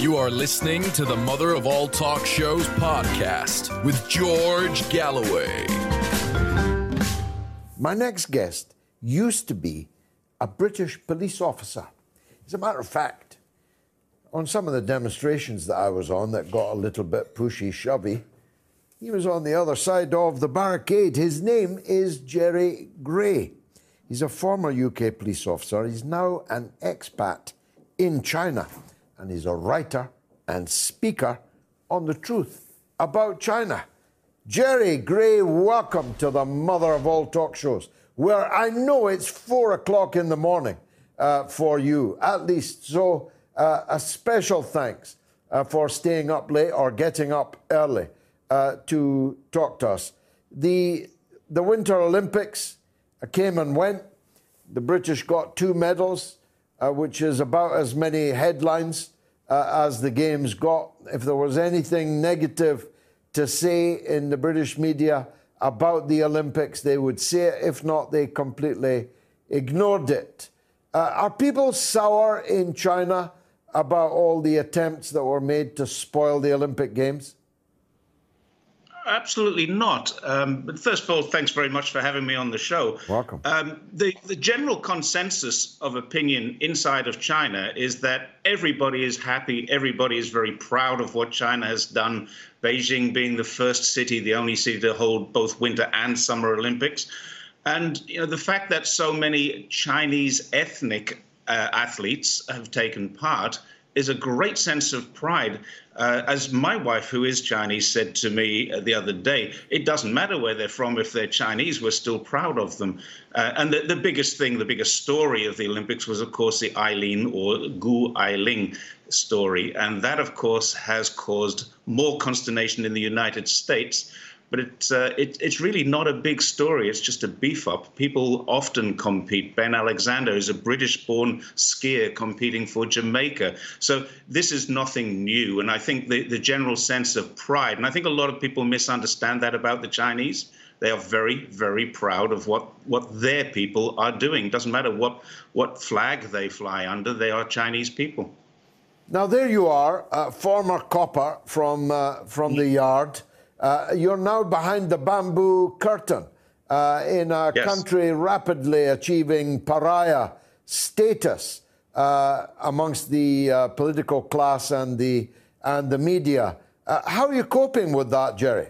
You are listening to the Mother of All Talk Shows podcast with George Galloway. My next guest used to be a British police officer. As a matter of fact, on some of the demonstrations that I was on that got a little bit pushy shovey, he was on the other side of the barricade. His name is Jerry Gray. He's a former UK police officer. He's now an expat in China, and he's a writer and speaker on the truth about China. Jerry Gray, welcome to the mother of all talk shows where I know it's four o'clock in the morning uh, for you, at least. So, uh, a special thanks uh, for staying up late or getting up early uh, to talk to us. The, the Winter Olympics came and went. The British got two medals, uh, which is about as many headlines uh, as the Games got. If there was anything negative to say in the British media, about the Olympics. They would say it. If not, they completely ignored it. Uh, are people sour in China about all the attempts that were made to spoil the Olympic Games? Absolutely not. Um, but first of all, thanks very much for having me on the show. Welcome. Um, the, the general consensus of opinion inside of China is that everybody is happy, everybody is very proud of what China has done. Beijing being the first city, the only city to hold both Winter and Summer Olympics. And you know the fact that so many Chinese ethnic uh, athletes have taken part is a great sense of pride. Uh, as my wife, who is Chinese, said to me uh, the other day, it doesn't matter where they're from. If they're Chinese, we're still proud of them. Uh, and the, the, biggest thing, the biggest story of the Olympics was, of course, the Eileen or Gu Ailing story. And that, of course, has caused more consternation in the United States but it's uh, it, it's really not a big story. It's just a beef up. People often compete. Ben Alexander is a British-born skier competing for Jamaica. So this is nothing new. And I think the, the general sense of pride, and I think a lot of people misunderstand that about the Chinese. They are very, very proud of what, what their people are doing. Doesn't matter what what flag they fly under. They are Chinese people. Now there you are, uh, former copper from uh, from the yard. Uh, you're now behind the bamboo curtain uh, in a yes. country rapidly achieving pariah status uh, amongst the uh, political class and the and the media. Uh, how are you coping with that, Jerry?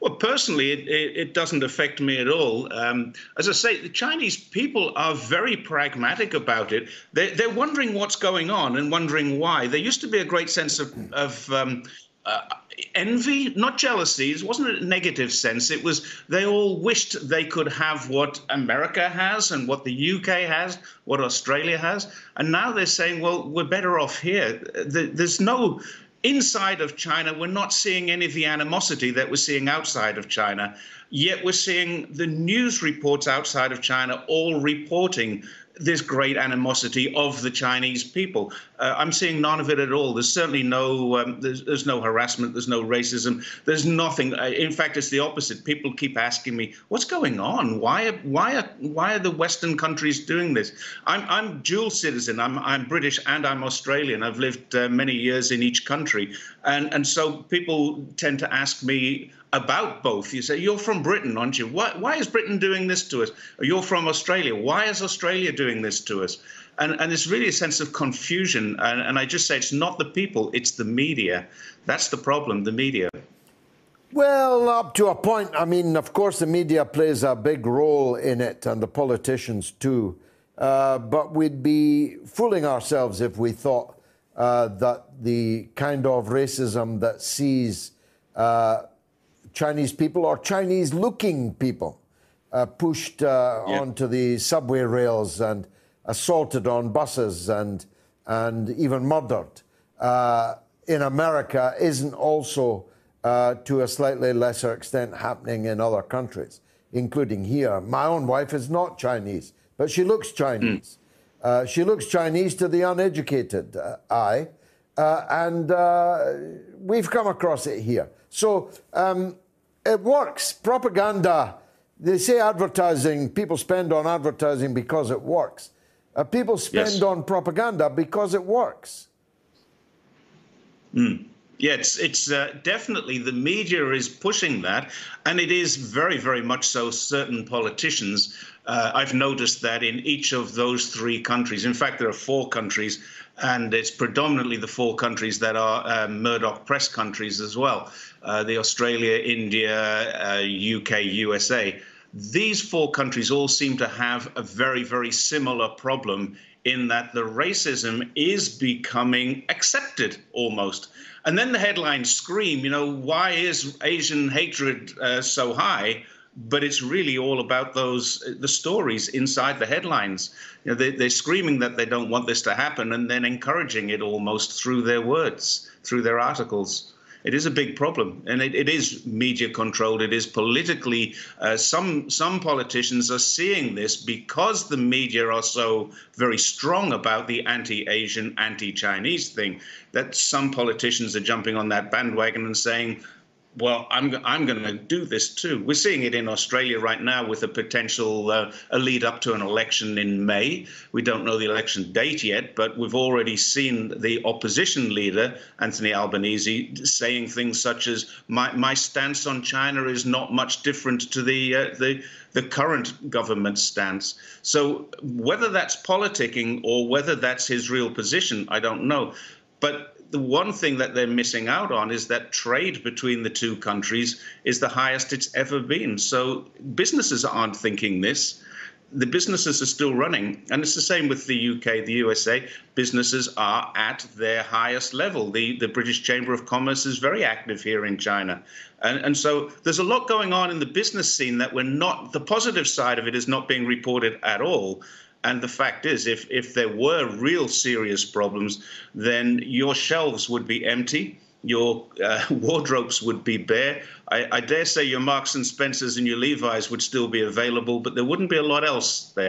Well, personally, it, it, it, doesn't affect me at all. Um, as I say, the Chinese people are very pragmatic about it. They're, they're, wondering what's going on and wondering why. There used to be a great sense of, of um, uh, envy, not jealousy. It wasn't a negative sense. It was they all wished they could have what America has and what the UK has, what Australia has. And now they're saying, well, we're better off here. There's no inside of China, we're not seeing any of the animosity that we're seeing outside of China. Yet we're seeing the news reports outside of China all reporting this great animosity of the Chinese people. Uh, I'm seeing none of it at all. There's certainly no um, there's, there's, no harassment. There's no racism. There's nothing. Uh, in fact, it's the opposite. People keep asking me, "What's going on? Why are why are why are the Western countries doing this?" I'm I'm dual citizen. I'm I'm British and I'm Australian. I've lived uh, many years in each country, and and so people tend to ask me about both. You say, You're from Britain, aren't you? Why, why is Britain doing this to us? You're from Australia. Why is Australia doing this to us? And, and it's really a sense of confusion. And, and I just say it's not the people, it's the media. That's the problem, the media. Well, up to a point. I mean, of course, the media plays a big role in it, and the politicians too. Uh, but we'd be fooling ourselves if we thought uh, that the kind of racism that sees uh, Chinese people or Chinese looking people uh, pushed uh, onto the subway rails and assaulted on buses and, and even murdered uh, in America isn't also, uh, to a slightly lesser extent, happening in other countries, including here. My own wife is not Chinese, but she looks Chinese. Mm. she looks Chinese to the uneducated eye. Uh, and uh, we've come across it here. So um, it works. Propaganda, they say advertising, people spend on advertising because it works. Uh, people spend yes. on propaganda because it works. Mm. Yeah, it's it's uh, definitely the media is pushing that, and it is very, very much so. Certain politicians, uh, I've noticed that in each of those three countries. In fact, there are four countries and it's predominantly the four countries that are um, Murdoch press countries as well uh, the Australia, India, uh, UK, USA. These four countries all seem to have a very, very similar problem in that the racism is becoming accepted almost. And then the headlines scream, you know, why is Asian hatred uh, so high? But it's really all about those the stories inside the headlines. You know, they, they're screaming that they don't want this to happen, and then encouraging it almost through their words, through their articles. It is a big problem, and it, it is media controlled. It is politically. Uh, some some politicians are seeing this because the media are so very strong about the anti-Asian, anti-Chinese thing. That some politicians are jumping on that bandwagon and saying, well, I'm, I'm going to do this too. We're seeing it in Australia right now with a potential uh, a lead up to an election in May. We don't know the election date yet, but we've already seen the opposition leader, Anthony Albanese, saying things such as, my, my stance on China is not much different to the, uh, the, the current government stance. So whether that's politicking or whether that's his real position, I don't know. But the one thing that they're missing out on is that trade between the two countries is the highest it's ever been. So businesses aren't thinking this. The businesses are still running. And it's the same with the UK, the USA. Businesses are at their highest level. The, the British Chamber of Commerce is very active here in China. And, and so there's a lot going on in the business scene that we're not, the positive side of it is not being reported at all. And the fact is, if, if there were real serious problems, then your shelves would be empty, your uh, wardrobes would be bare. I, I dare say your Marks and Spencers and your Levi's would still be available, but there wouldn't be a lot else there.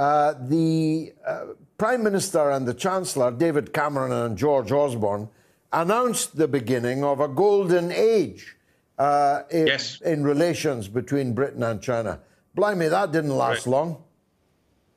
uh, the uh, Prime Minister and the Chancellor, David Cameron and George Osborne, announced the beginning of a golden age uh, in, yes. in, relations between Britain and China. Blimey, that didn't last right. long.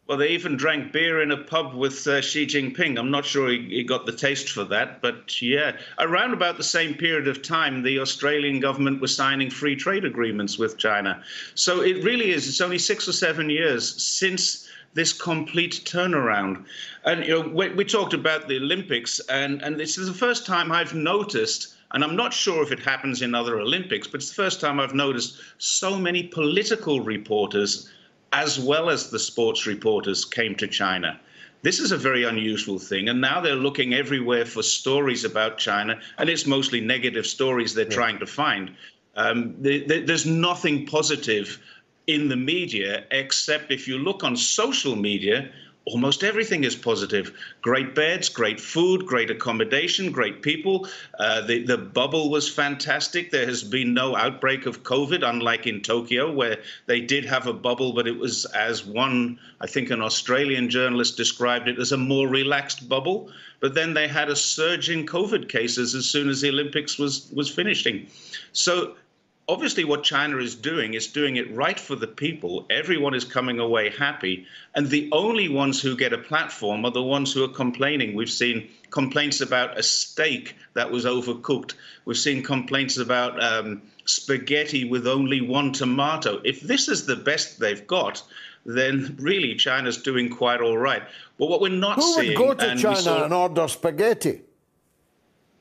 Well, they even drank beer in a pub with uh, Xi Jinping. I'm not sure he, he, got the taste for that, but yeah. Around about the same period of time, the Australian government was signing free trade agreements with China. So it really is, it's only six or seven years since this complete turnaround. And you know, we, we, talked about the Olympics, and, and this is the first time I've noticed, and I'm not sure if it happens in other Olympics, but it's the first time I've noticed so many political reporters, as well as the sports reporters, came to China. This is a very unusual thing, and now they're looking everywhere for stories about China, and it's mostly negative stories they're yeah. trying to find. Um, they, they, there's nothing positive in the media, except if you look on social media, almost everything is positive. Great beds, great food, great accommodation, great people. Uh, the the bubble was fantastic. There has been no outbreak of COVID, unlike in Tokyo, where they did have a bubble, but it was as one, I think, an Australian journalist described it as a more relaxed bubble. But then they had a surge in COVID cases as soon as the Olympics was was finishing. So obviously what China is doing is doing it right for the people. Everyone is coming away happy. And the only ones who get a platform are the ones who are complaining. We've seen complaints about a steak that was overcooked. We've seen complaints about um, spaghetti with only one tomato. If this is the best they've got, then really China's doing quite all right. But what we're not Who seeing. would go to China saw, and order spaghetti?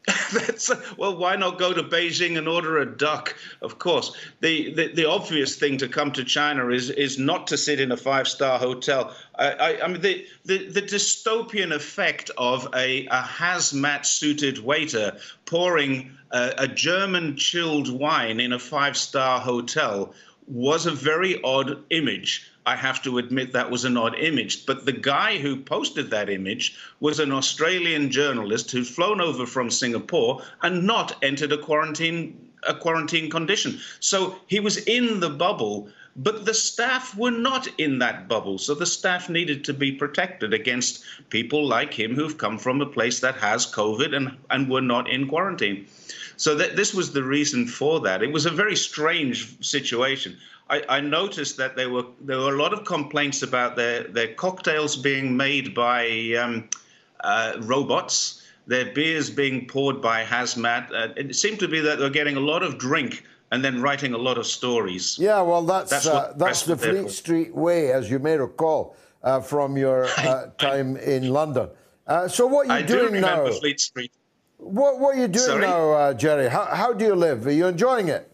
That's, well, why not go to Beijing and order a duck? Of course, the, the, the obvious thing to come to China is is not to sit in a five star hotel. I, I, I, mean, the, the, the dystopian effect of a, a hazmat suited waiter pouring a, a German chilled wine in a five star hotel was a very odd image. I have to admit that was an odd image. But the guy who posted that image was an Australian journalist who'd flown over from Singapore and not entered a quarantine a quarantine condition. So he was in the bubble, but the staff were not in that bubble. So the staff needed to be protected against people like him who've come from a place that has COVID and, and were not in quarantine. So that this was the reason for that. It was a very strange situation. I, I, noticed that there were there were a lot of complaints about their their cocktails being made by um, uh, robots, their beers being poured by hazmat. Uh, it seemed to be that they're getting a lot of drink and then writing a lot of stories. Yeah, well, that's that's, uh, that's the Fleet. Street way, as you may recall uh, from your uh, time in London. Uh, so, what are you I doing do now? Fleet Street. What, what are you doing Sorry? now, Jerry? How, how do you live? Are you enjoying it?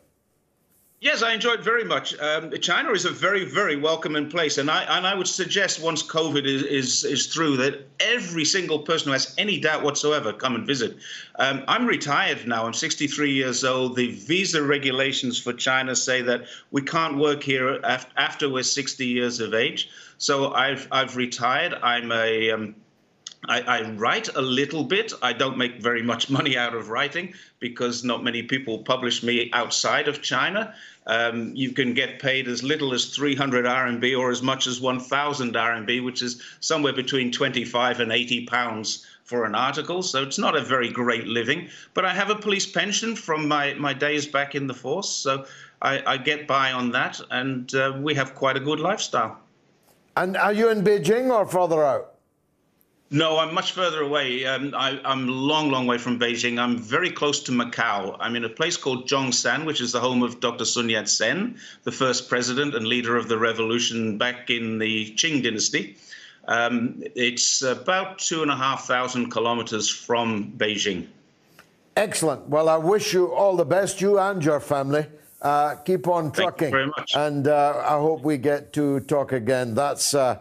Yes, I enjoyed very much. Um, China is a very, very welcoming place, and I and I would suggest once COVID is, is is through that every single person who has any doubt whatsoever come and visit. Um, I'm retired now. I'm 63 years old. The visa regulations for China say that we can't work here af- after we're 60 years of age. So I've I've retired. I'm a um, I, I, write a little bit. I don't make very much money out of writing because not many people publish me outside of China. Um, you can get paid as little as 300 RMB or as much as 1,000 RMB, which is somewhere between 25 and 80 pounds for an article. So it's not a very great living. But I have a police pension from my, my days back in the force. So I, I get by on that. And uh, we have quite a good lifestyle. And are you in Beijing or further out? No, I'm much further away. Um, I, am a long, long way from Beijing. I'm very close to Macau. I'm in a place called Zhongshan, which is the home of Dr. Sun Yat sen, the first president and leader of the revolution back in the Qing dynasty. Um, it's about two and a half thousand kilometers from Beijing. Excellent. Well, I wish you all the best, you and your family. Uh, keep on trucking. Thank you very much. And uh, I hope we get to talk again. That's. Uh,